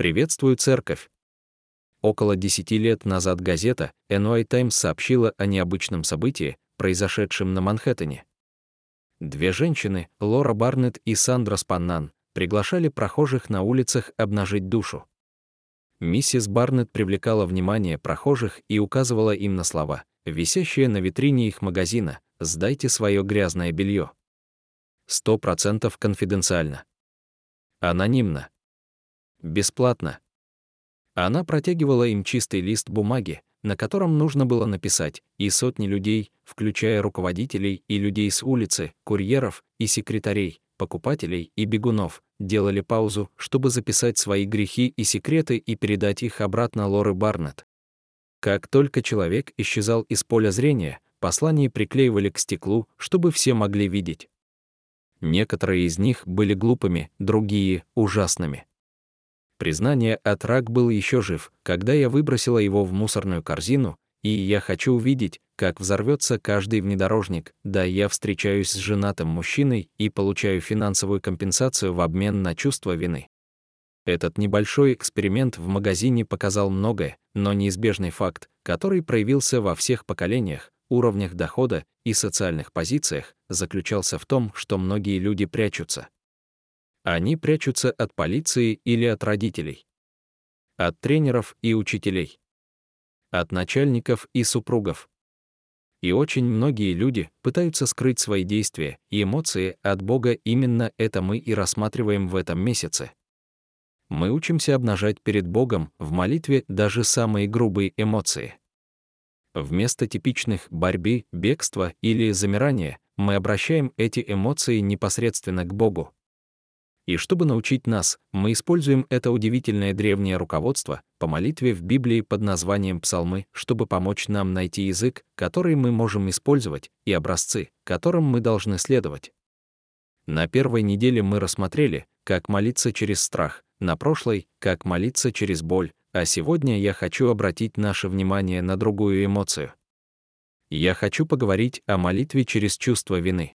Приветствую, церковь! Около 10 лет назад газета NY Times сообщила о необычном событии, произошедшем на Манхэттене. Две женщины, Лора Барнетт и Сандра Спаннан, приглашали прохожих на улицах обнажить душу. Миссис Барнетт привлекала внимание прохожих и указывала им на слова, висящие на витрине их магазина «Сдайте свое грязное белье». Сто процентов конфиденциально. Анонимно. Бесплатно. Она протягивала им чистый лист бумаги, на котором нужно было написать, и сотни людей, включая руководителей и людей с улицы, курьеров и секретарей, покупателей и бегунов, делали паузу, чтобы записать свои грехи и секреты и передать их обратно Лоры Барнетт. Как только человек исчезал из поля зрения, послания приклеивали к стеклу, чтобы все могли видеть. Некоторые из них были глупыми, другие — ужасными. Признание от рак был еще жив, когда я выбросила его в мусорную корзину, и я хочу увидеть, как взорвется каждый внедорожник. Да, я встречаюсь с женатым мужчиной и получаю финансовую компенсацию в обмен на чувство вины. Этот небольшой эксперимент в магазине показал многое, но неизбежный факт, который проявился во всех поколениях, уровнях дохода и социальных позициях, заключался в том, что многие люди прячутся. Они прячутся от полиции или от родителей. От тренеров и учителей. От начальников и супругов. И очень многие люди пытаются скрыть свои действия и эмоции от Бога. Именно это мы и рассматриваем в этом месяце. Мы учимся обнажать перед Богом в молитве даже самые грубые эмоции. Вместо типичных борьбы, бегства или замирания мы обращаем эти эмоции непосредственно к Богу. И чтобы научить нас, мы используем это удивительное древнее руководство по молитве в Библии под названием Псалмы, чтобы помочь нам найти язык, который мы можем использовать, и образцы, которым мы должны следовать. На первой неделе мы рассмотрели, как молиться через страх, на прошлой — как молиться через боль, а сегодня я хочу обратить наше внимание на другую эмоцию. Я хочу поговорить о молитве через чувство вины.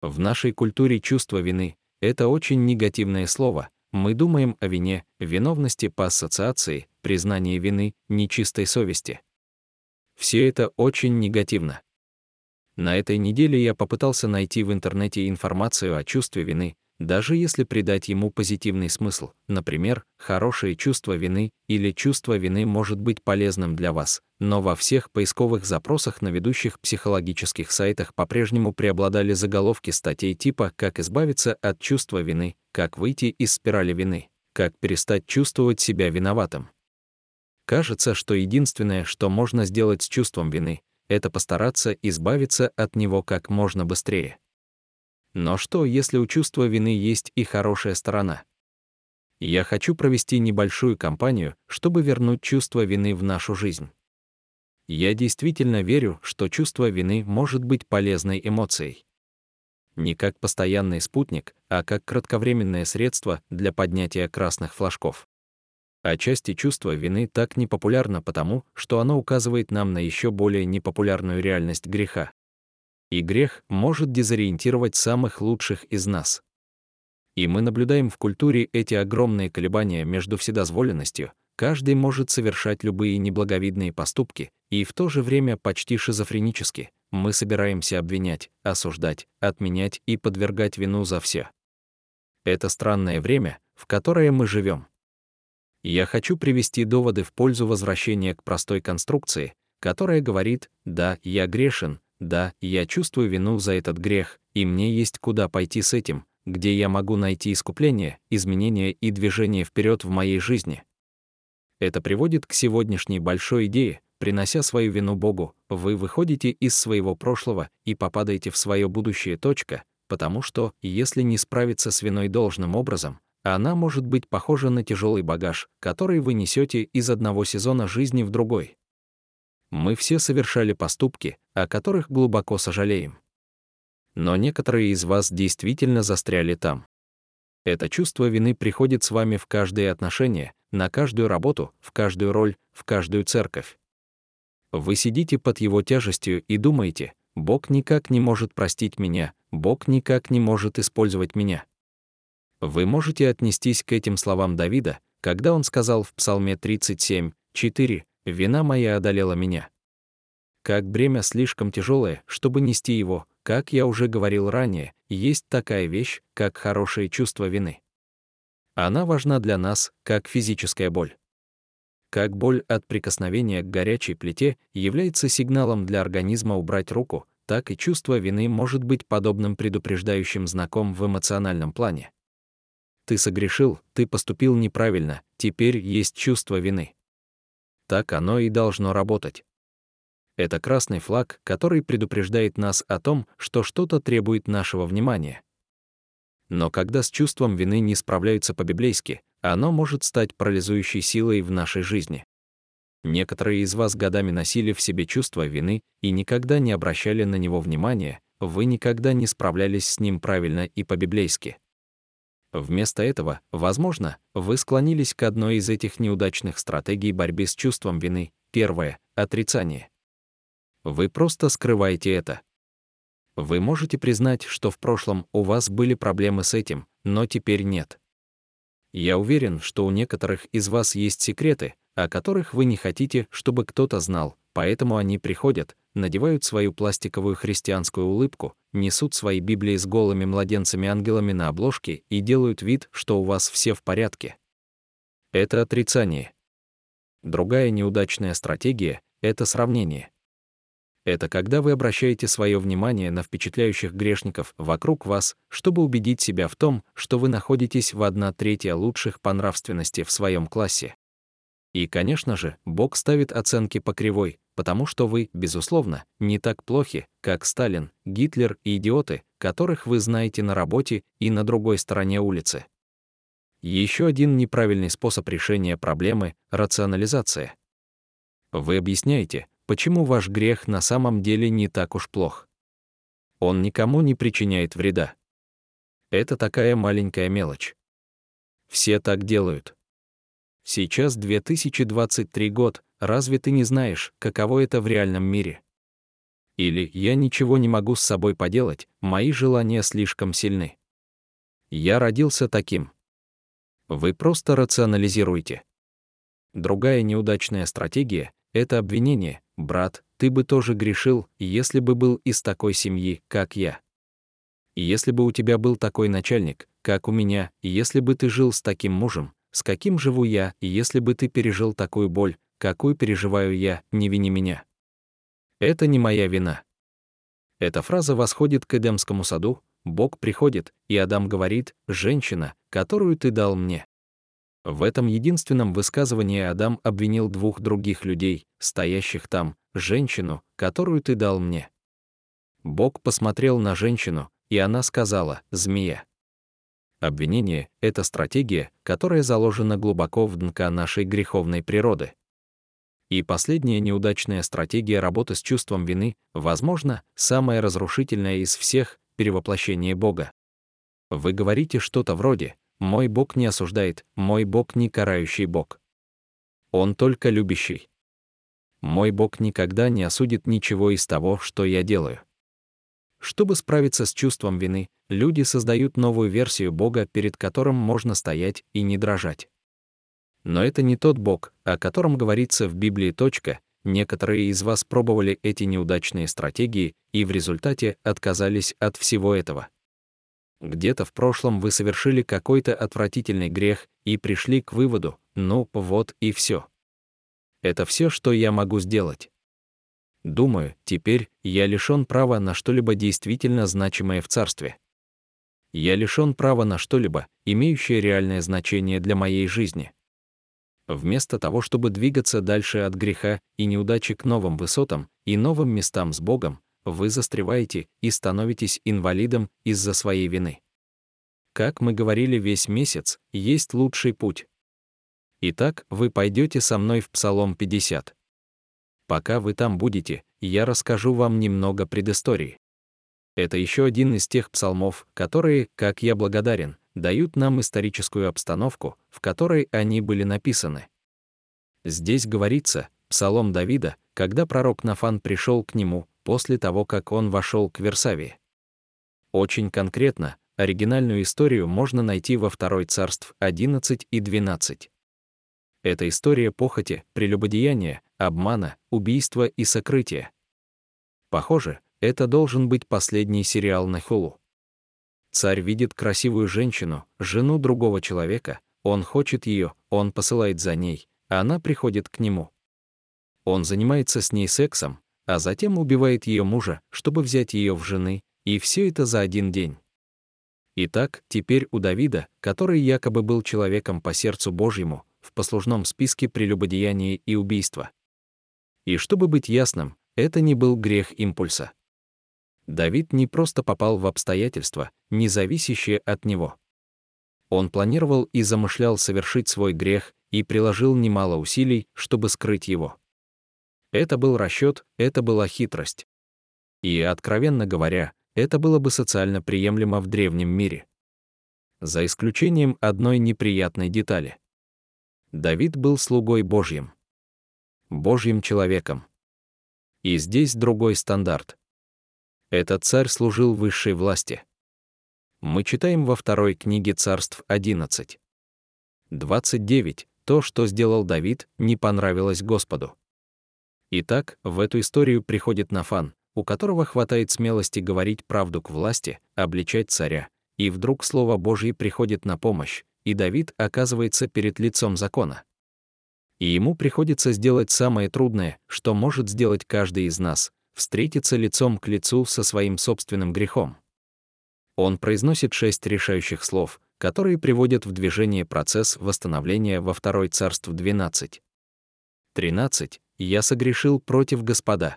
В нашей культуре чувство вины это очень негативное слово. Мы думаем о вине, виновности по ассоциации, признании вины, нечистой совести. Все это очень негативно. На этой неделе я попытался найти в интернете информацию о чувстве вины, даже если придать ему позитивный смысл, например, хорошее чувство вины или чувство вины может быть полезным для вас, но во всех поисковых запросах на ведущих психологических сайтах по-прежнему преобладали заголовки статей типа «Как избавиться от чувства вины», «Как выйти из спирали вины», «Как перестать чувствовать себя виноватым». Кажется, что единственное, что можно сделать с чувством вины, это постараться избавиться от него как можно быстрее. Но что, если у чувства вины есть и хорошая сторона? Я хочу провести небольшую кампанию, чтобы вернуть чувство вины в нашу жизнь. Я действительно верю, что чувство вины может быть полезной эмоцией. Не как постоянный спутник, а как кратковременное средство для поднятия красных флажков. Отчасти чувство вины так непопулярно потому, что оно указывает нам на еще более непопулярную реальность греха и грех может дезориентировать самых лучших из нас. И мы наблюдаем в культуре эти огромные колебания между вседозволенностью, каждый может совершать любые неблаговидные поступки, и в то же время почти шизофренически мы собираемся обвинять, осуждать, отменять и подвергать вину за все. Это странное время, в которое мы живем. Я хочу привести доводы в пользу возвращения к простой конструкции, которая говорит «да, я грешен, да, я чувствую вину за этот грех, и мне есть куда пойти с этим, где я могу найти искупление, изменение и движение вперед в моей жизни. Это приводит к сегодняшней большой идее, принося свою вину Богу, вы выходите из своего прошлого и попадаете в свое будущее точка, потому что, если не справиться с виной должным образом, она может быть похожа на тяжелый багаж, который вы несете из одного сезона жизни в другой мы все совершали поступки, о которых глубоко сожалеем. Но некоторые из вас действительно застряли там. Это чувство вины приходит с вами в каждое отношение, на каждую работу, в каждую роль, в каждую церковь. Вы сидите под его тяжестью и думаете, Бог никак не может простить меня, Бог никак не может использовать меня. Вы можете отнестись к этим словам Давида, когда он сказал в Псалме 37, 4, «Вина моя одолела меня». Как бремя слишком тяжелое, чтобы нести его, как я уже говорил ранее, есть такая вещь, как хорошее чувство вины. Она важна для нас, как физическая боль. Как боль от прикосновения к горячей плите является сигналом для организма убрать руку, так и чувство вины может быть подобным предупреждающим знаком в эмоциональном плане. Ты согрешил, ты поступил неправильно, теперь есть чувство вины. Так оно и должно работать. Это красный флаг, который предупреждает нас о том, что что-то требует нашего внимания. Но когда с чувством вины не справляются по-библейски, оно может стать парализующей силой в нашей жизни. Некоторые из вас годами носили в себе чувство вины и никогда не обращали на него внимания, вы никогда не справлялись с ним правильно и по-библейски. Вместо этого, возможно, вы склонились к одной из этих неудачных стратегий борьбы с чувством вины. Первое — отрицание. Вы просто скрываете это. Вы можете признать, что в прошлом у вас были проблемы с этим, но теперь нет. Я уверен, что у некоторых из вас есть секреты, о которых вы не хотите, чтобы кто-то знал, поэтому они приходят, надевают свою пластиковую христианскую улыбку, несут свои Библии с голыми младенцами-ангелами на обложке и делают вид, что у вас все в порядке. Это отрицание. Другая неудачная стратегия — это сравнение. Это когда вы обращаете свое внимание на впечатляющих грешников вокруг вас, чтобы убедить себя в том, что вы находитесь в одна третья лучших по нравственности в своем классе. И, конечно же, Бог ставит оценки по кривой, потому что вы, безусловно, не так плохи, как Сталин, Гитлер и идиоты, которых вы знаете на работе и на другой стороне улицы. Еще один неправильный способ решения проблемы — рационализация. Вы объясняете, почему ваш грех на самом деле не так уж плох. Он никому не причиняет вреда. Это такая маленькая мелочь. Все так делают. Сейчас 2023 год, разве ты не знаешь, каково это в реальном мире? Или «я ничего не могу с собой поделать, мои желания слишком сильны». Я родился таким. Вы просто рационализируете. Другая неудачная стратегия — это обвинение, брат, ты бы тоже грешил, если бы был из такой семьи, как я. Если бы у тебя был такой начальник, как у меня, если бы ты жил с таким мужем, с каким живу я, если бы ты пережил такую боль, какую переживаю я, не вини меня. Это не моя вина. Эта фраза восходит к Эдемскому саду, Бог приходит, и Адам говорит, «Женщина, которую ты дал мне». В этом единственном высказывании Адам обвинил двух других людей, стоящих там, женщину, которую ты дал мне. Бог посмотрел на женщину, и она сказала «змея». Обвинение — это стратегия, которая заложена глубоко в ДНК нашей греховной природы. И последняя неудачная стратегия работы с чувством вины, возможно, самая разрушительная из всех — перевоплощение Бога. Вы говорите что-то вроде мой Бог не осуждает, мой Бог не карающий Бог. Он только любящий. Мой Бог никогда не осудит ничего из того, что я делаю. Чтобы справиться с чувством вины, люди создают новую версию Бога, перед которым можно стоять и не дрожать. Но это не тот Бог, о котором говорится в Библии. Точка. Некоторые из вас пробовали эти неудачные стратегии и в результате отказались от всего этого. Где-то в прошлом вы совершили какой-то отвратительный грех и пришли к выводу, ну, вот и все. Это все, что я могу сделать. Думаю, теперь я лишён права на что-либо действительно значимое в царстве. Я лишён права на что-либо, имеющее реальное значение для моей жизни. Вместо того, чтобы двигаться дальше от греха и неудачи к новым высотам и новым местам с Богом, вы застреваете и становитесь инвалидом из-за своей вины. Как мы говорили весь месяц, есть лучший путь. Итак, вы пойдете со мной в Псалом 50. Пока вы там будете, я расскажу вам немного предыстории. Это еще один из тех псалмов, которые, как я благодарен, дают нам историческую обстановку, в которой они были написаны. Здесь говорится, псалом Давида, когда пророк Нафан пришел к нему, после того, как он вошел к Версавии. Очень конкретно, оригинальную историю можно найти во Второй царств 11 и 12. Это история похоти, прелюбодеяния, обмана, убийства и сокрытия. Похоже, это должен быть последний сериал на Хулу. Царь видит красивую женщину, жену другого человека, он хочет ее, он посылает за ней, а она приходит к нему. Он занимается с ней сексом, а затем убивает ее мужа, чтобы взять ее в жены, и все это за один день. Итак, теперь у Давида, который якобы был человеком по сердцу Божьему, в послужном списке прелюбодеяния и убийства. И чтобы быть ясным, это не был грех импульса. Давид не просто попал в обстоятельства, не зависящие от него. Он планировал и замышлял совершить свой грех и приложил немало усилий, чтобы скрыть его. Это был расчет, это была хитрость. И, откровенно говоря, это было бы социально приемлемо в древнем мире. За исключением одной неприятной детали. Давид был слугой Божьим. Божьим человеком. И здесь другой стандарт. Этот царь служил высшей власти. Мы читаем во второй книге царств 11. 29. То, что сделал Давид, не понравилось Господу. Итак, в эту историю приходит Нафан, у которого хватает смелости говорить правду к власти, обличать царя, и вдруг Слово Божье приходит на помощь, и Давид оказывается перед лицом закона. И ему приходится сделать самое трудное, что может сделать каждый из нас встретиться лицом к лицу со своим собственным грехом. Он произносит шесть решающих слов, которые приводят в движение процесс восстановления во второй царств 12. 13. «Я согрешил против Господа».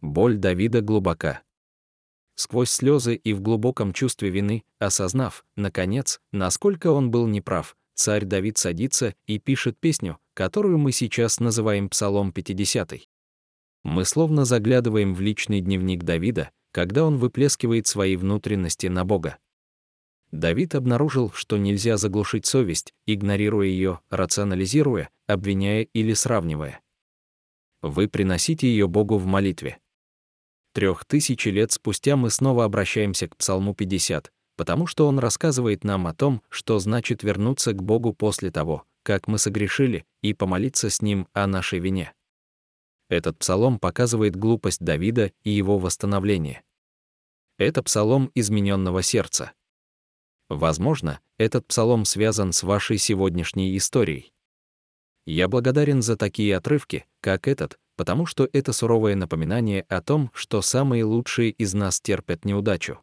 Боль Давида глубока. Сквозь слезы и в глубоком чувстве вины, осознав, наконец, насколько он был неправ, царь Давид садится и пишет песню, которую мы сейчас называем Псалом 50. Мы словно заглядываем в личный дневник Давида, когда он выплескивает свои внутренности на Бога. Давид обнаружил, что нельзя заглушить совесть, игнорируя ее, рационализируя, обвиняя или сравнивая. Вы приносите ее Богу в молитве. Трех тысячи лет спустя мы снова обращаемся к Псалму 50, потому что он рассказывает нам о том, что значит вернуться к Богу после того, как мы согрешили, и помолиться с Ним о нашей вине. Этот псалом показывает глупость Давида и его восстановление. Это псалом измененного сердца. Возможно, этот псалом связан с вашей сегодняшней историей. Я благодарен за такие отрывки, как этот, потому что это суровое напоминание о том, что самые лучшие из нас терпят неудачу.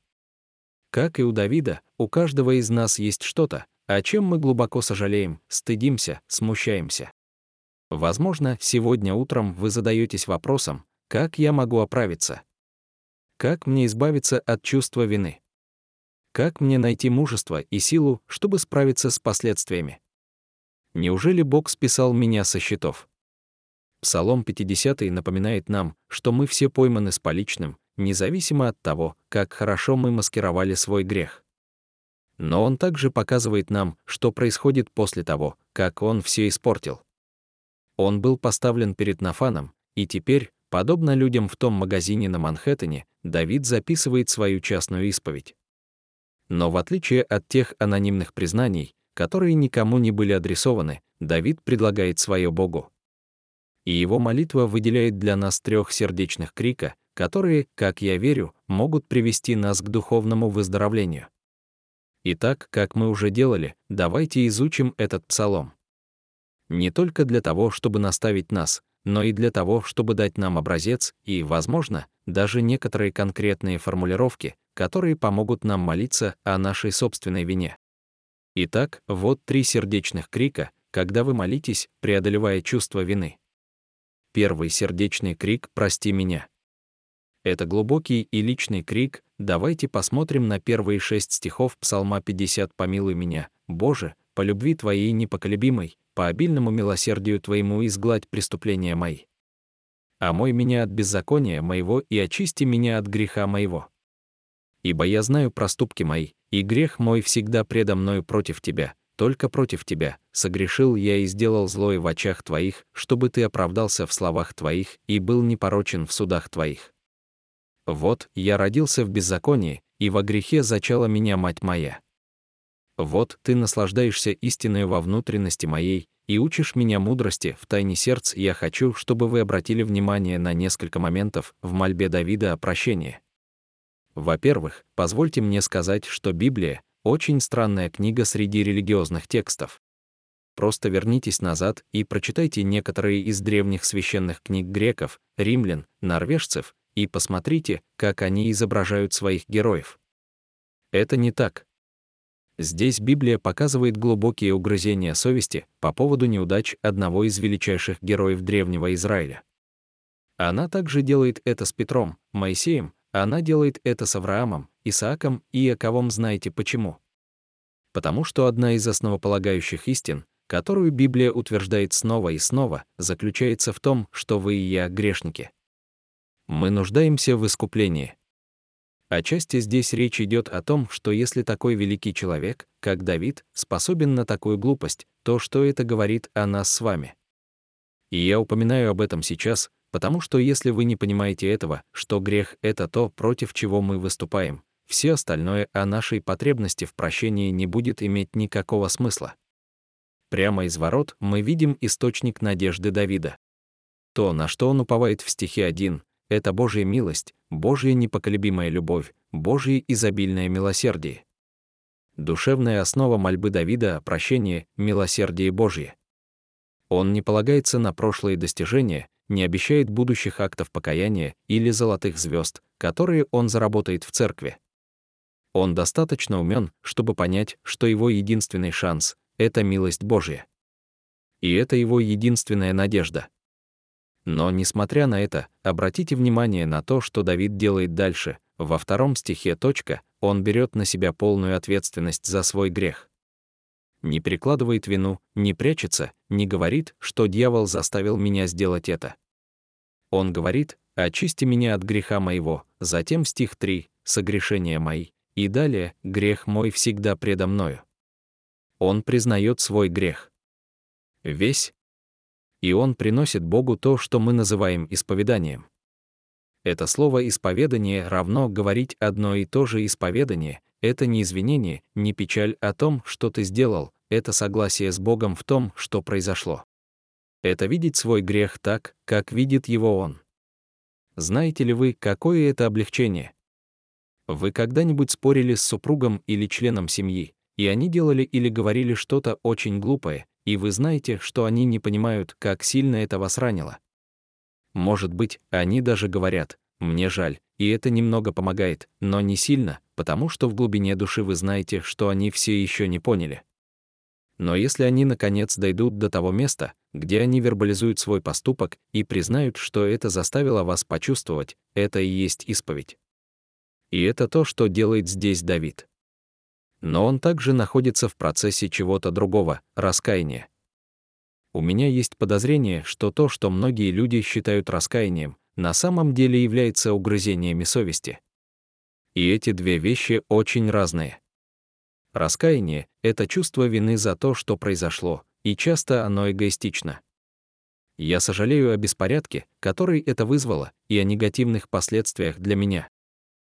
Как и у Давида, у каждого из нас есть что-то, о чем мы глубоко сожалеем, стыдимся, смущаемся. Возможно, сегодня утром вы задаетесь вопросом, как я могу оправиться? Как мне избавиться от чувства вины? Как мне найти мужество и силу, чтобы справиться с последствиями? Неужели Бог списал меня со счетов? Псалом 50 напоминает нам, что мы все пойманы с поличным, независимо от того, как хорошо мы маскировали свой грех. Но он также показывает нам, что происходит после того, как он все испортил. Он был поставлен перед Нафаном, и теперь, подобно людям в том магазине на Манхэттене, Давид записывает свою частную исповедь. Но в отличие от тех анонимных признаний, которые никому не были адресованы, Давид предлагает свое Богу. И его молитва выделяет для нас трех сердечных крика, которые, как я верю, могут привести нас к духовному выздоровлению. Итак, как мы уже делали, давайте изучим этот псалом не только для того, чтобы наставить нас, но и для того, чтобы дать нам образец и, возможно, даже некоторые конкретные формулировки, которые помогут нам молиться о нашей собственной вине. Итак, вот три сердечных крика, когда вы молитесь, преодолевая чувство вины. Первый сердечный крик «Прости меня». Это глубокий и личный крик, давайте посмотрим на первые шесть стихов Псалма 50 «Помилуй меня, Боже, по любви Твоей непоколебимой, по обильному милосердию Твоему изгладь преступления мои. Омой меня от беззакония моего и очисти меня от греха моего. Ибо я знаю проступки мои, и грех мой всегда предо мною против Тебя, только против Тебя, согрешил я и сделал злое в очах Твоих, чтобы Ты оправдался в словах Твоих и был непорочен в судах Твоих. Вот, я родился в беззаконии, и во грехе зачала меня мать моя. Вот ты наслаждаешься истинной во внутренности моей, и учишь меня мудрости в тайне сердца, я хочу, чтобы вы обратили внимание на несколько моментов в мольбе Давида о прощении. Во-первых, позвольте мне сказать, что Библия — очень странная книга среди религиозных текстов. Просто вернитесь назад и прочитайте некоторые из древних священных книг греков, римлян, норвежцев и посмотрите, как они изображают своих героев. Это не так. Здесь Библия показывает глубокие угрызения совести по поводу неудач одного из величайших героев древнего Израиля. Она также делает это с Петром, Моисеем, она делает это с Авраамом, Исааком и Иаковом знаете почему. Потому что одна из основополагающих истин, которую Библия утверждает снова и снова, заключается в том, что вы и я грешники. Мы нуждаемся в искуплении. Отчасти здесь речь идет о том, что если такой великий человек, как Давид, способен на такую глупость, то что это говорит о нас с вами? И я упоминаю об этом сейчас, потому что если вы не понимаете этого, что грех — это то, против чего мы выступаем, все остальное о нашей потребности в прощении не будет иметь никакого смысла. Прямо из ворот мы видим источник надежды Давида. То, на что он уповает в стихе 1, это Божья милость, Божья непоколебимая любовь, Божье изобильное милосердие. Душевная основа мольбы Давида о прощении — милосердие Божье. Он не полагается на прошлые достижения, не обещает будущих актов покаяния или золотых звезд, которые он заработает в церкви. Он достаточно умен, чтобы понять, что его единственный шанс — это милость Божья. И это его единственная надежда. Но, несмотря на это, обратите внимание на то, что Давид делает дальше. Во втором стихе точка, он берет на себя полную ответственность за свой грех. Не перекладывает вину, не прячется, не говорит, что дьявол заставил меня сделать это. Он говорит, «Очисти меня от греха моего», затем стих 3, «Согрешения мои», и далее, «Грех мой всегда предо мною». Он признает свой грех. Весь и он приносит Богу то, что мы называем исповеданием. Это слово «исповедание» равно говорить одно и то же исповедание, это не извинение, не печаль о том, что ты сделал, это согласие с Богом в том, что произошло. Это видеть свой грех так, как видит его Он. Знаете ли вы, какое это облегчение? Вы когда-нибудь спорили с супругом или членом семьи, и они делали или говорили что-то очень глупое, и вы знаете, что они не понимают, как сильно это вас ранило. Может быть, они даже говорят «мне жаль», и это немного помогает, но не сильно, потому что в глубине души вы знаете, что они все еще не поняли. Но если они наконец дойдут до того места, где они вербализуют свой поступок и признают, что это заставило вас почувствовать, это и есть исповедь. И это то, что делает здесь Давид но он также находится в процессе чего-то другого — раскаяния. У меня есть подозрение, что то, что многие люди считают раскаянием, на самом деле является угрызениями совести. И эти две вещи очень разные. Раскаяние — это чувство вины за то, что произошло, и часто оно эгоистично. Я сожалею о беспорядке, который это вызвало, и о негативных последствиях для меня.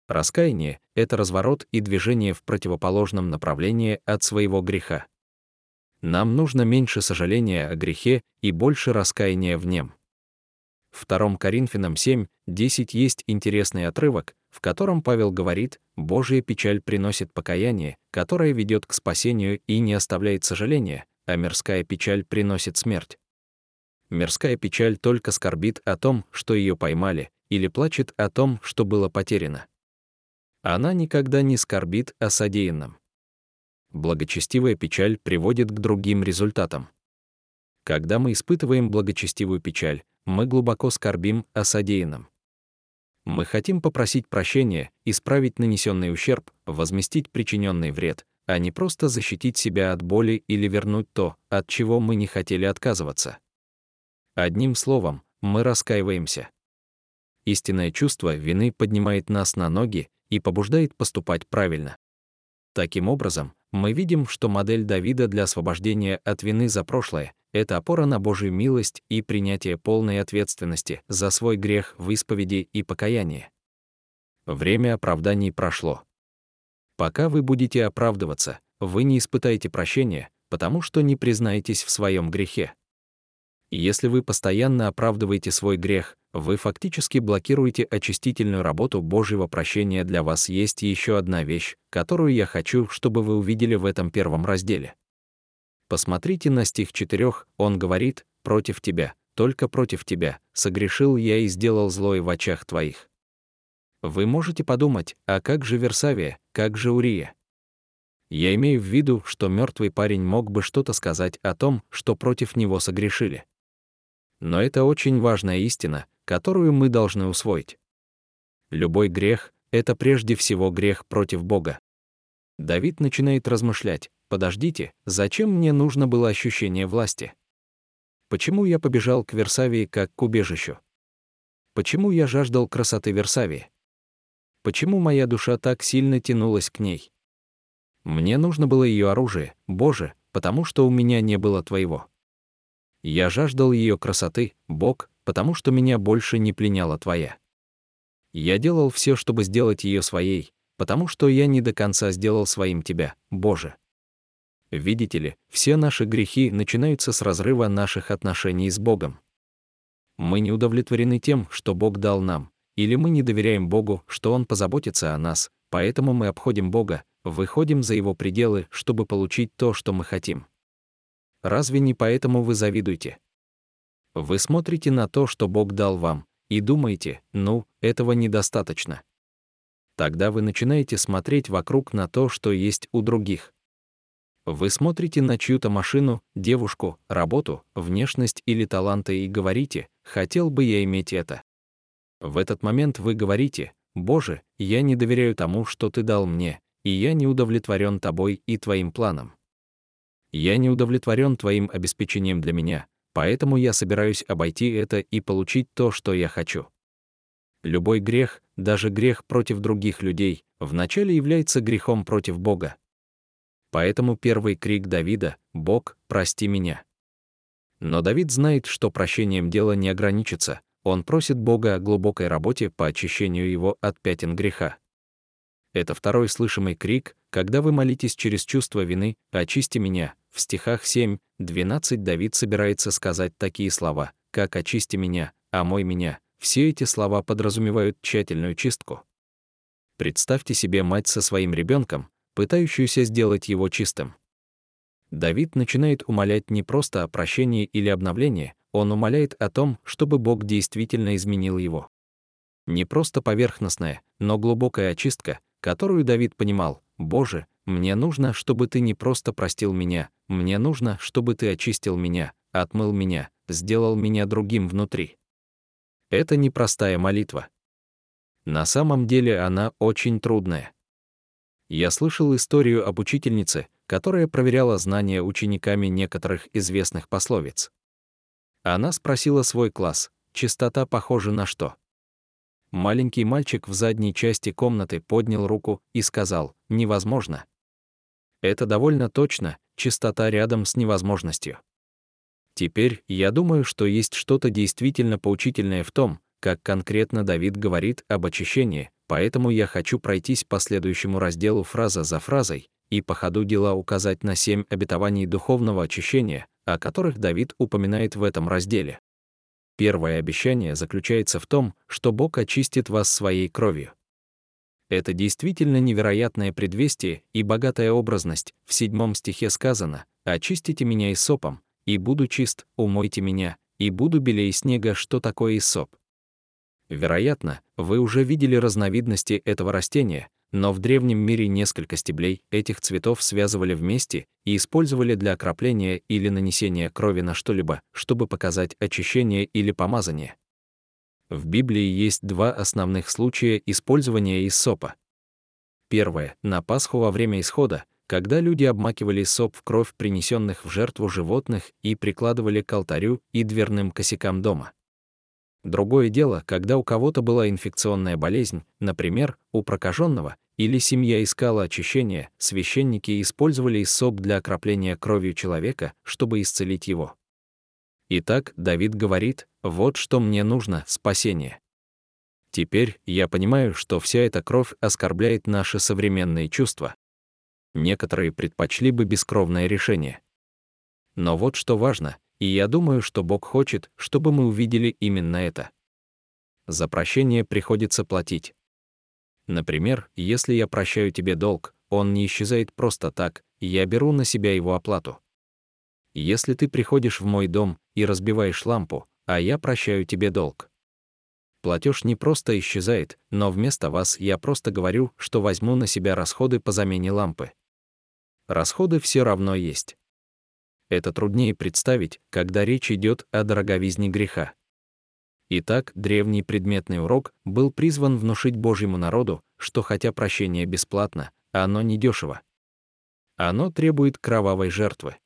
Раскаяние — это разворот и движение в противоположном направлении от своего греха. Нам нужно меньше сожаления о грехе и больше раскаяния в нем. В 2 Коринфянам 7, 10 есть интересный отрывок, в котором Павел говорит, «Божья печаль приносит покаяние, которое ведет к спасению и не оставляет сожаления, а мирская печаль приносит смерть». Мирская печаль только скорбит о том, что ее поймали, или плачет о том, что было потеряно она никогда не скорбит о содеянном. Благочестивая печаль приводит к другим результатам. Когда мы испытываем благочестивую печаль, мы глубоко скорбим о содеянном. Мы хотим попросить прощения, исправить нанесенный ущерб, возместить причиненный вред, а не просто защитить себя от боли или вернуть то, от чего мы не хотели отказываться. Одним словом, мы раскаиваемся. Истинное чувство вины поднимает нас на ноги и побуждает поступать правильно. Таким образом, мы видим, что модель Давида для освобождения от вины за прошлое — это опора на Божью милость и принятие полной ответственности за свой грех в исповеди и покаянии. Время оправданий прошло. Пока вы будете оправдываться, вы не испытаете прощения, потому что не признаетесь в своем грехе. Если вы постоянно оправдываете свой грех, вы фактически блокируете очистительную работу Божьего прощения. Для вас есть еще одна вещь, которую я хочу, чтобы вы увидели в этом первом разделе. Посмотрите на стих 4, он говорит, «Против тебя, только против тебя, согрешил я и сделал злое в очах твоих». Вы можете подумать, а как же Версавия, как же Урия? Я имею в виду, что мертвый парень мог бы что-то сказать о том, что против него согрешили. Но это очень важная истина, которую мы должны усвоить. Любой грех — это прежде всего грех против Бога. Давид начинает размышлять, подождите, зачем мне нужно было ощущение власти? Почему я побежал к Версавии как к убежищу? Почему я жаждал красоты Версавии? Почему моя душа так сильно тянулась к ней? Мне нужно было ее оружие, Боже, потому что у меня не было твоего. Я жаждал ее красоты, Бог, потому что меня больше не пленяла твоя. Я делал все, чтобы сделать ее своей, потому что я не до конца сделал своим тебя, Боже. Видите ли, все наши грехи начинаются с разрыва наших отношений с Богом. Мы не удовлетворены тем, что Бог дал нам, или мы не доверяем Богу, что Он позаботится о нас, поэтому мы обходим Бога, выходим за Его пределы, чтобы получить то, что мы хотим. Разве не поэтому вы завидуете? Вы смотрите на то, что Бог дал вам, и думаете, ну, этого недостаточно. Тогда вы начинаете смотреть вокруг на то, что есть у других. Вы смотрите на чью-то машину, девушку, работу, внешность или таланты и говорите, хотел бы я иметь это. В этот момент вы говорите, «Боже, я не доверяю тому, что Ты дал мне, и я не удовлетворен Тобой и Твоим планом. Я не удовлетворен твоим обеспечением для меня, поэтому я собираюсь обойти это и получить то, что я хочу. Любой грех, даже грех против других людей, вначале является грехом против Бога. Поэтому первый крик Давида «Бог, прости меня». Но Давид знает, что прощением дело не ограничится, он просит Бога о глубокой работе по очищению его от пятен греха. Это второй слышимый крик, когда вы молитесь через чувство вины «Очисти меня». В стихах 7, 12 Давид собирается сказать такие слова, как «Очисти меня», «Омой меня». Все эти слова подразумевают тщательную чистку. Представьте себе мать со своим ребенком, пытающуюся сделать его чистым. Давид начинает умолять не просто о прощении или обновлении, он умоляет о том, чтобы Бог действительно изменил его. Не просто поверхностная, но глубокая очистка, которую Давид понимал, «Боже, мне нужно, чтобы ты не просто простил меня, мне нужно, чтобы ты очистил меня, отмыл меня, сделал меня другим внутри». Это непростая молитва. На самом деле она очень трудная. Я слышал историю об учительнице, которая проверяла знания учениками некоторых известных пословиц. Она спросила свой класс, чистота похожа на что? Маленький мальчик в задней части комнаты поднял руку и сказал «невозможно». Это довольно точно, чистота рядом с невозможностью. Теперь я думаю, что есть что-то действительно поучительное в том, как конкретно Давид говорит об очищении, поэтому я хочу пройтись по следующему разделу фраза за фразой и по ходу дела указать на семь обетований духовного очищения, о которых Давид упоминает в этом разделе. Первое обещание заключается в том, что Бог очистит вас своей кровью. Это действительно невероятное предвестие и богатая образность. В седьмом стихе сказано «Очистите меня исопом, и буду чист, умойте меня, и буду белее снега, что такое исоп». Вероятно, вы уже видели разновидности этого растения, но в древнем мире несколько стеблей этих цветов связывали вместе и использовали для окропления или нанесения крови на что-либо, чтобы показать очищение или помазание. В Библии есть два основных случая использования иссопа. Первое — на Пасху во время исхода, когда люди обмакивали соп в кровь принесенных в жертву животных и прикладывали к алтарю и дверным косякам дома. Другое дело, когда у кого-то была инфекционная болезнь, например, у прокаженного, или семья искала очищения, священники использовали иссоп для окропления кровью человека, чтобы исцелить его. Итак, Давид говорит, вот что мне нужно, спасение. Теперь я понимаю, что вся эта кровь оскорбляет наши современные чувства. Некоторые предпочли бы бескровное решение. Но вот что важно, и я думаю, что Бог хочет, чтобы мы увидели именно это. За прощение приходится платить. Например, если я прощаю тебе долг, он не исчезает просто так, я беру на себя его оплату. Если ты приходишь в мой дом и разбиваешь лампу, а я прощаю тебе долг. Платеж не просто исчезает, но вместо вас я просто говорю, что возьму на себя расходы по замене лампы. Расходы все равно есть. Это труднее представить, когда речь идет о дороговизне греха. Итак, древний предметный урок был призван внушить Божьему народу, что хотя прощение бесплатно, оно недешево. Оно требует кровавой жертвы.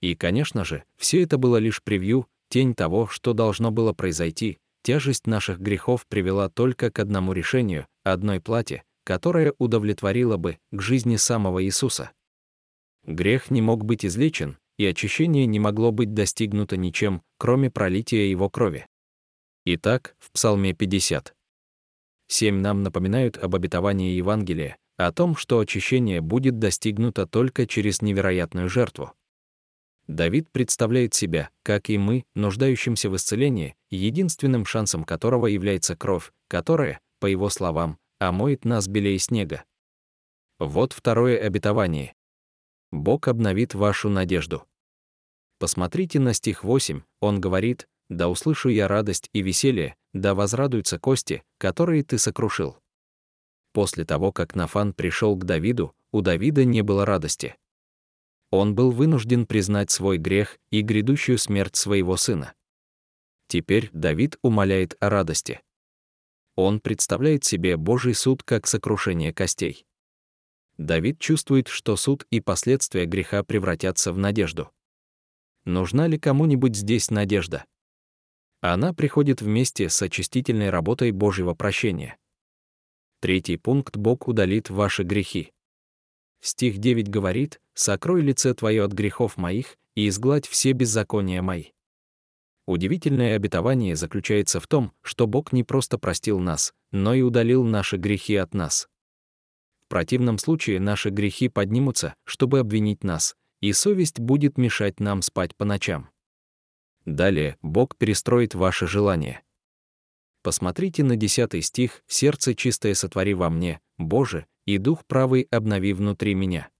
И, конечно же, все это было лишь превью, тень того, что должно было произойти. Тяжесть наших грехов привела только к одному решению, одной плате, которая удовлетворила бы к жизни самого Иисуса. Грех не мог быть излечен, и очищение не могло быть достигнуто ничем, кроме пролития его крови. Итак, в Псалме 50. 7 нам напоминают об обетовании Евангелия, о том, что очищение будет достигнуто только через невероятную жертву. Давид представляет себя, как и мы, нуждающимся в исцелении, единственным шансом которого является кровь, которая, по его словам, омоет нас белее снега. Вот второе обетование. Бог обновит вашу надежду. Посмотрите на стих 8, он говорит, да услышу я радость и веселье, да возрадуются кости, которые ты сокрушил. После того, как Нафан пришел к Давиду, у Давида не было радости. Он был вынужден признать свой грех и грядущую смерть своего сына. Теперь Давид умоляет о радости. Он представляет себе Божий суд как сокрушение костей. Давид чувствует, что суд и последствия греха превратятся в надежду. Нужна ли кому-нибудь здесь надежда? Она приходит вместе с очистительной работой Божьего прощения. Третий пункт Бог удалит ваши грехи. Стих 9 говорит, «Сокрой лице твое от грехов моих и изгладь все беззакония мои». Удивительное обетование заключается в том, что Бог не просто простил нас, но и удалил наши грехи от нас. В противном случае наши грехи поднимутся, чтобы обвинить нас, и совесть будет мешать нам спать по ночам. Далее Бог перестроит ваши желания. Посмотрите на 10 стих «Сердце чистое сотвори во мне, Боже, и дух правый обнови внутри меня».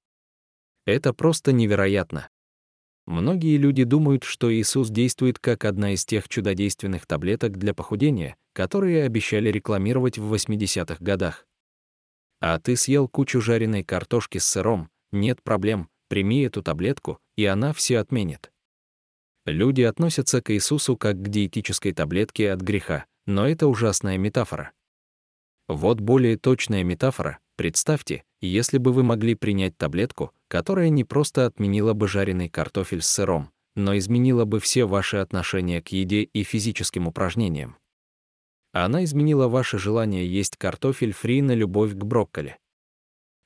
Это просто невероятно. Многие люди думают, что Иисус действует как одна из тех чудодейственных таблеток для похудения, которые обещали рекламировать в 80-х годах. А ты съел кучу жареной картошки с сыром, нет проблем, прими эту таблетку, и она все отменит. Люди относятся к Иисусу как к диетической таблетке от греха, но это ужасная метафора. Вот более точная метафора. Представьте, если бы вы могли принять таблетку, которая не просто отменила бы жареный картофель с сыром, но изменила бы все ваши отношения к еде и физическим упражнениям. Она изменила ваше желание есть картофель фри на любовь к брокколи.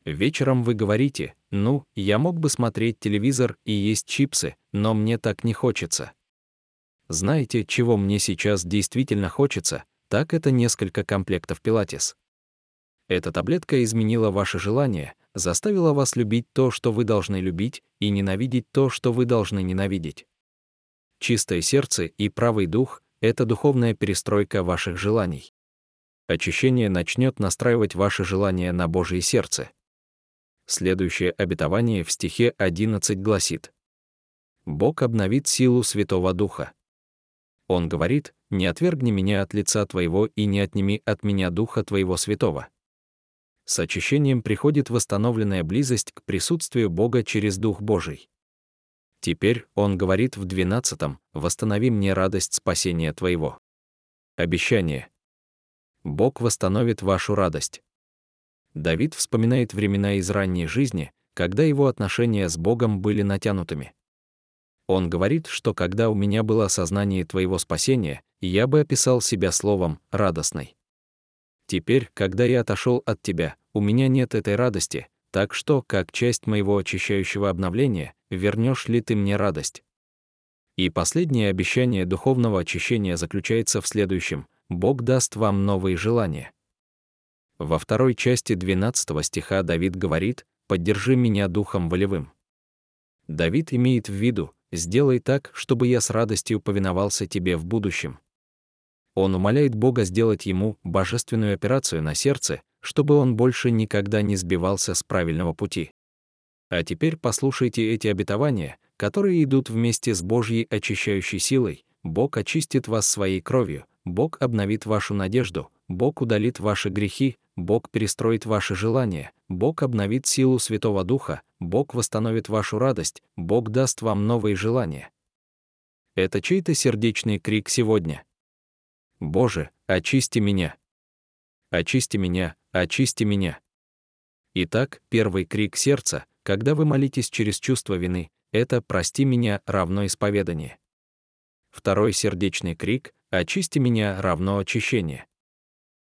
Вечером вы говорите, ну, я мог бы смотреть телевизор и есть чипсы, но мне так не хочется. Знаете, чего мне сейчас действительно хочется? Так это несколько комплектов пилатес. Эта таблетка изменила ваше желание, заставила вас любить то, что вы должны любить, и ненавидеть то, что вы должны ненавидеть. Чистое сердце и правый дух — это духовная перестройка ваших желаний. Очищение начнет настраивать ваши желания на Божье сердце. Следующее обетование в стихе 11 гласит «Бог обновит силу Святого Духа». Он говорит, «Не отвергни меня от лица Твоего и не отними от меня Духа Твоего Святого». С очищением приходит восстановленная близость к присутствию Бога через Дух Божий. Теперь он говорит в 12-м, «Восстанови мне радость спасения Твоего». Обещание. Бог восстановит вашу радость. Давид вспоминает времена из ранней жизни, когда его отношения с Богом были натянутыми. Он говорит, что когда у меня было осознание твоего спасения, я бы описал себя словом «радостный». Теперь, когда я отошел от тебя, у меня нет этой радости, так что, как часть моего очищающего обновления, вернешь ли ты мне радость? И последнее обещание духовного очищения заключается в следующем — Бог даст вам новые желания. Во второй части 12 стиха Давид говорит «Поддержи меня духом волевым». Давид имеет в виду, сделай так, чтобы я с радостью повиновался тебе в будущем. Он умоляет Бога сделать ему божественную операцию на сердце, чтобы он больше никогда не сбивался с правильного пути. А теперь послушайте эти обетования, которые идут вместе с Божьей очищающей силой. Бог очистит вас своей кровью, Бог обновит вашу надежду, Бог удалит ваши грехи, Бог перестроит ваши желания, Бог обновит силу Святого Духа, Бог восстановит вашу радость, Бог даст вам новые желания. Это чей-то сердечный крик сегодня. Боже, очисти меня. Очисти меня, очисти меня. Итак, первый крик сердца, когда вы молитесь через чувство вины, это «прости меня» равно исповедание. Второй сердечный крик «очисти меня» равно очищение.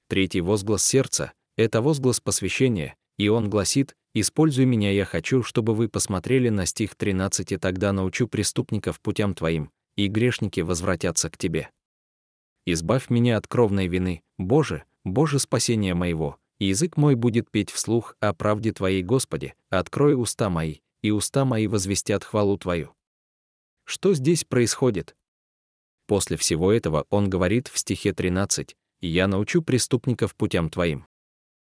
Третий возглас сердца — это возглас посвящения, и он гласит «Используй меня, я хочу, чтобы вы посмотрели на стих 13, тогда научу преступников путям твоим, и грешники возвратятся к тебе. Избавь меня от кровной вины, Боже, Боже спасения моего, и язык мой будет петь вслух о правде Твоей, Господи, открой уста мои, и уста мои возвестят хвалу Твою. Что здесь происходит? После всего этого он говорит в стихе 13, «Я научу преступников путям Твоим».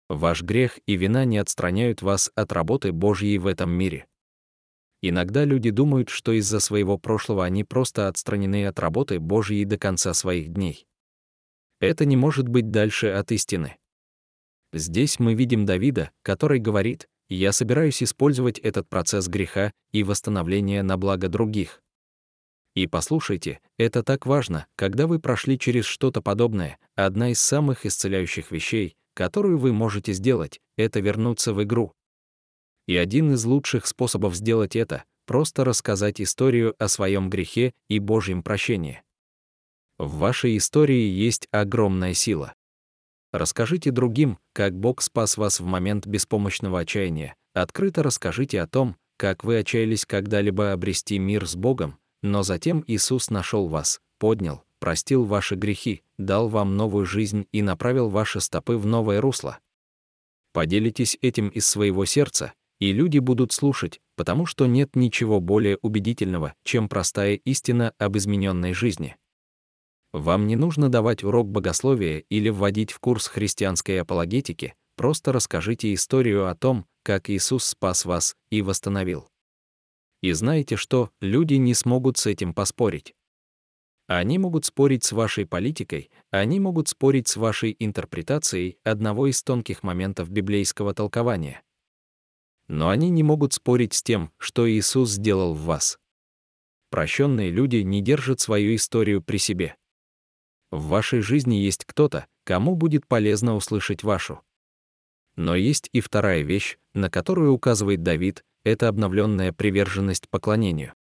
Ваш грех и вина не отстраняют вас от работы Божьей в этом мире. Иногда люди думают, что из-за своего прошлого они просто отстранены от работы Божьей до конца своих дней. Это не может быть дальше от истины. Здесь мы видим Давида, который говорит, «Я собираюсь использовать этот процесс греха и восстановления на благо других». И послушайте, это так важно, когда вы прошли через что-то подобное, одна из самых исцеляющих вещей, которую вы можете сделать, это вернуться в игру. И один из лучших способов сделать это — просто рассказать историю о своем грехе и Божьем прощении. В вашей истории есть огромная сила. Расскажите другим, как Бог спас вас в момент беспомощного отчаяния. Открыто расскажите о том, как вы отчаялись когда-либо обрести мир с Богом, но затем Иисус нашел вас, поднял, простил ваши грехи, дал вам новую жизнь и направил ваши стопы в новое русло. Поделитесь этим из своего сердца, и люди будут слушать, потому что нет ничего более убедительного, чем простая истина об измененной жизни. Вам не нужно давать урок богословия или вводить в курс христианской апологетики, просто расскажите историю о том, как Иисус спас вас и восстановил. И знаете что, люди не смогут с этим поспорить. Они могут спорить с вашей политикой, они могут спорить с вашей интерпретацией одного из тонких моментов библейского толкования. Но они не могут спорить с тем, что Иисус сделал в вас. Прощенные люди не держат свою историю при себе. В вашей жизни есть кто-то, кому будет полезно услышать вашу. Но есть и вторая вещь, на которую указывает Давид, это обновленная приверженность поклонению.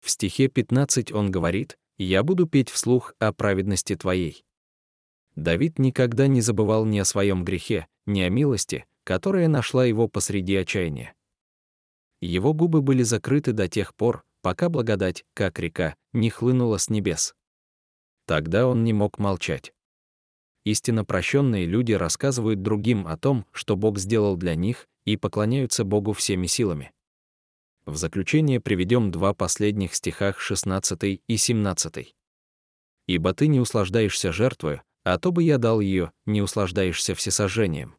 В стихе 15 он говорит, «Я буду петь вслух о праведности твоей». Давид никогда не забывал ни о своем грехе, ни о милости, которая нашла его посреди отчаяния. Его губы были закрыты до тех пор, пока благодать, как река, не хлынула с небес. Тогда он не мог молчать. Истинно прощенные люди рассказывают другим о том, что Бог сделал для них, и поклоняются Богу всеми силами. В заключение приведем два последних стихах 16 и 17. «Ибо ты не услаждаешься жертвою, а то бы я дал ее, не услаждаешься всесожжением.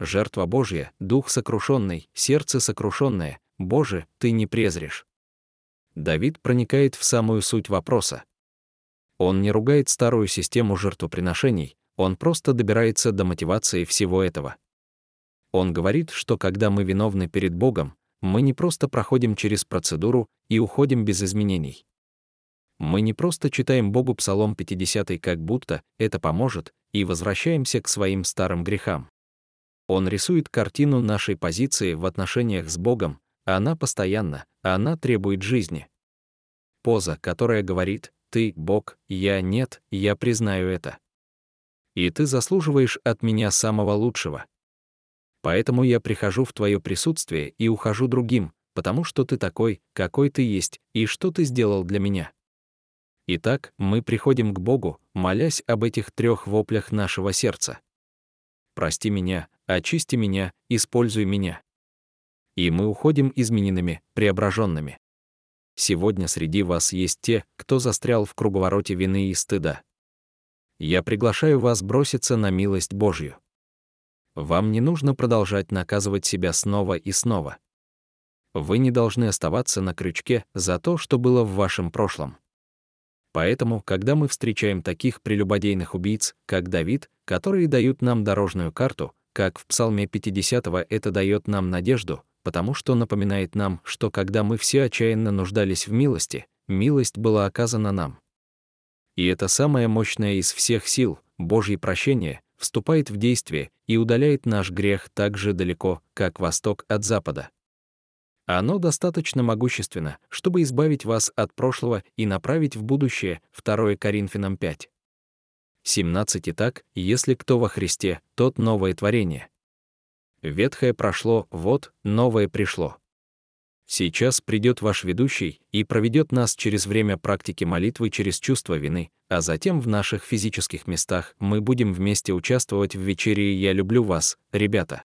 Жертва Божья, дух сокрушенный, сердце сокрушенное, Боже, ты не презришь». Давид проникает в самую суть вопроса. Он не ругает старую систему жертвоприношений, он просто добирается до мотивации всего этого. Он говорит, что когда мы виновны перед Богом, мы не просто проходим через процедуру и уходим без изменений. Мы не просто читаем Богу Псалом 50 как будто это поможет, и возвращаемся к своим старым грехам. Он рисует картину нашей позиции в отношениях с Богом, а она постоянна, а она требует жизни. Поза, которая говорит ты — Бог, я — нет, я признаю это. И ты заслуживаешь от меня самого лучшего. Поэтому я прихожу в твое присутствие и ухожу другим, потому что ты такой, какой ты есть, и что ты сделал для меня. Итак, мы приходим к Богу, молясь об этих трех воплях нашего сердца. «Прости меня, очисти меня, используй меня». И мы уходим измененными, преображенными. Сегодня среди вас есть те, кто застрял в круговороте вины и стыда. Я приглашаю вас броситься на милость Божью. Вам не нужно продолжать наказывать себя снова и снова. Вы не должны оставаться на крючке за то, что было в вашем прошлом. Поэтому, когда мы встречаем таких прелюбодейных убийц, как Давид, которые дают нам дорожную карту, как в Псалме 50 это дает нам надежду, потому что напоминает нам, что когда мы все отчаянно нуждались в милости, милость была оказана нам. И это самое мощное из всех сил, Божье прощение, вступает в действие и удаляет наш грех так же далеко, как восток от запада. Оно достаточно могущественно, чтобы избавить вас от прошлого и направить в будущее, 2 Коринфянам 5. 17 Итак, если кто во Христе, тот новое творение. Ветхое прошло, вот, новое пришло. Сейчас придет ваш ведущий и проведет нас через время практики молитвы через чувство вины, а затем в наших физических местах мы будем вместе участвовать в вечере «Я люблю вас, ребята».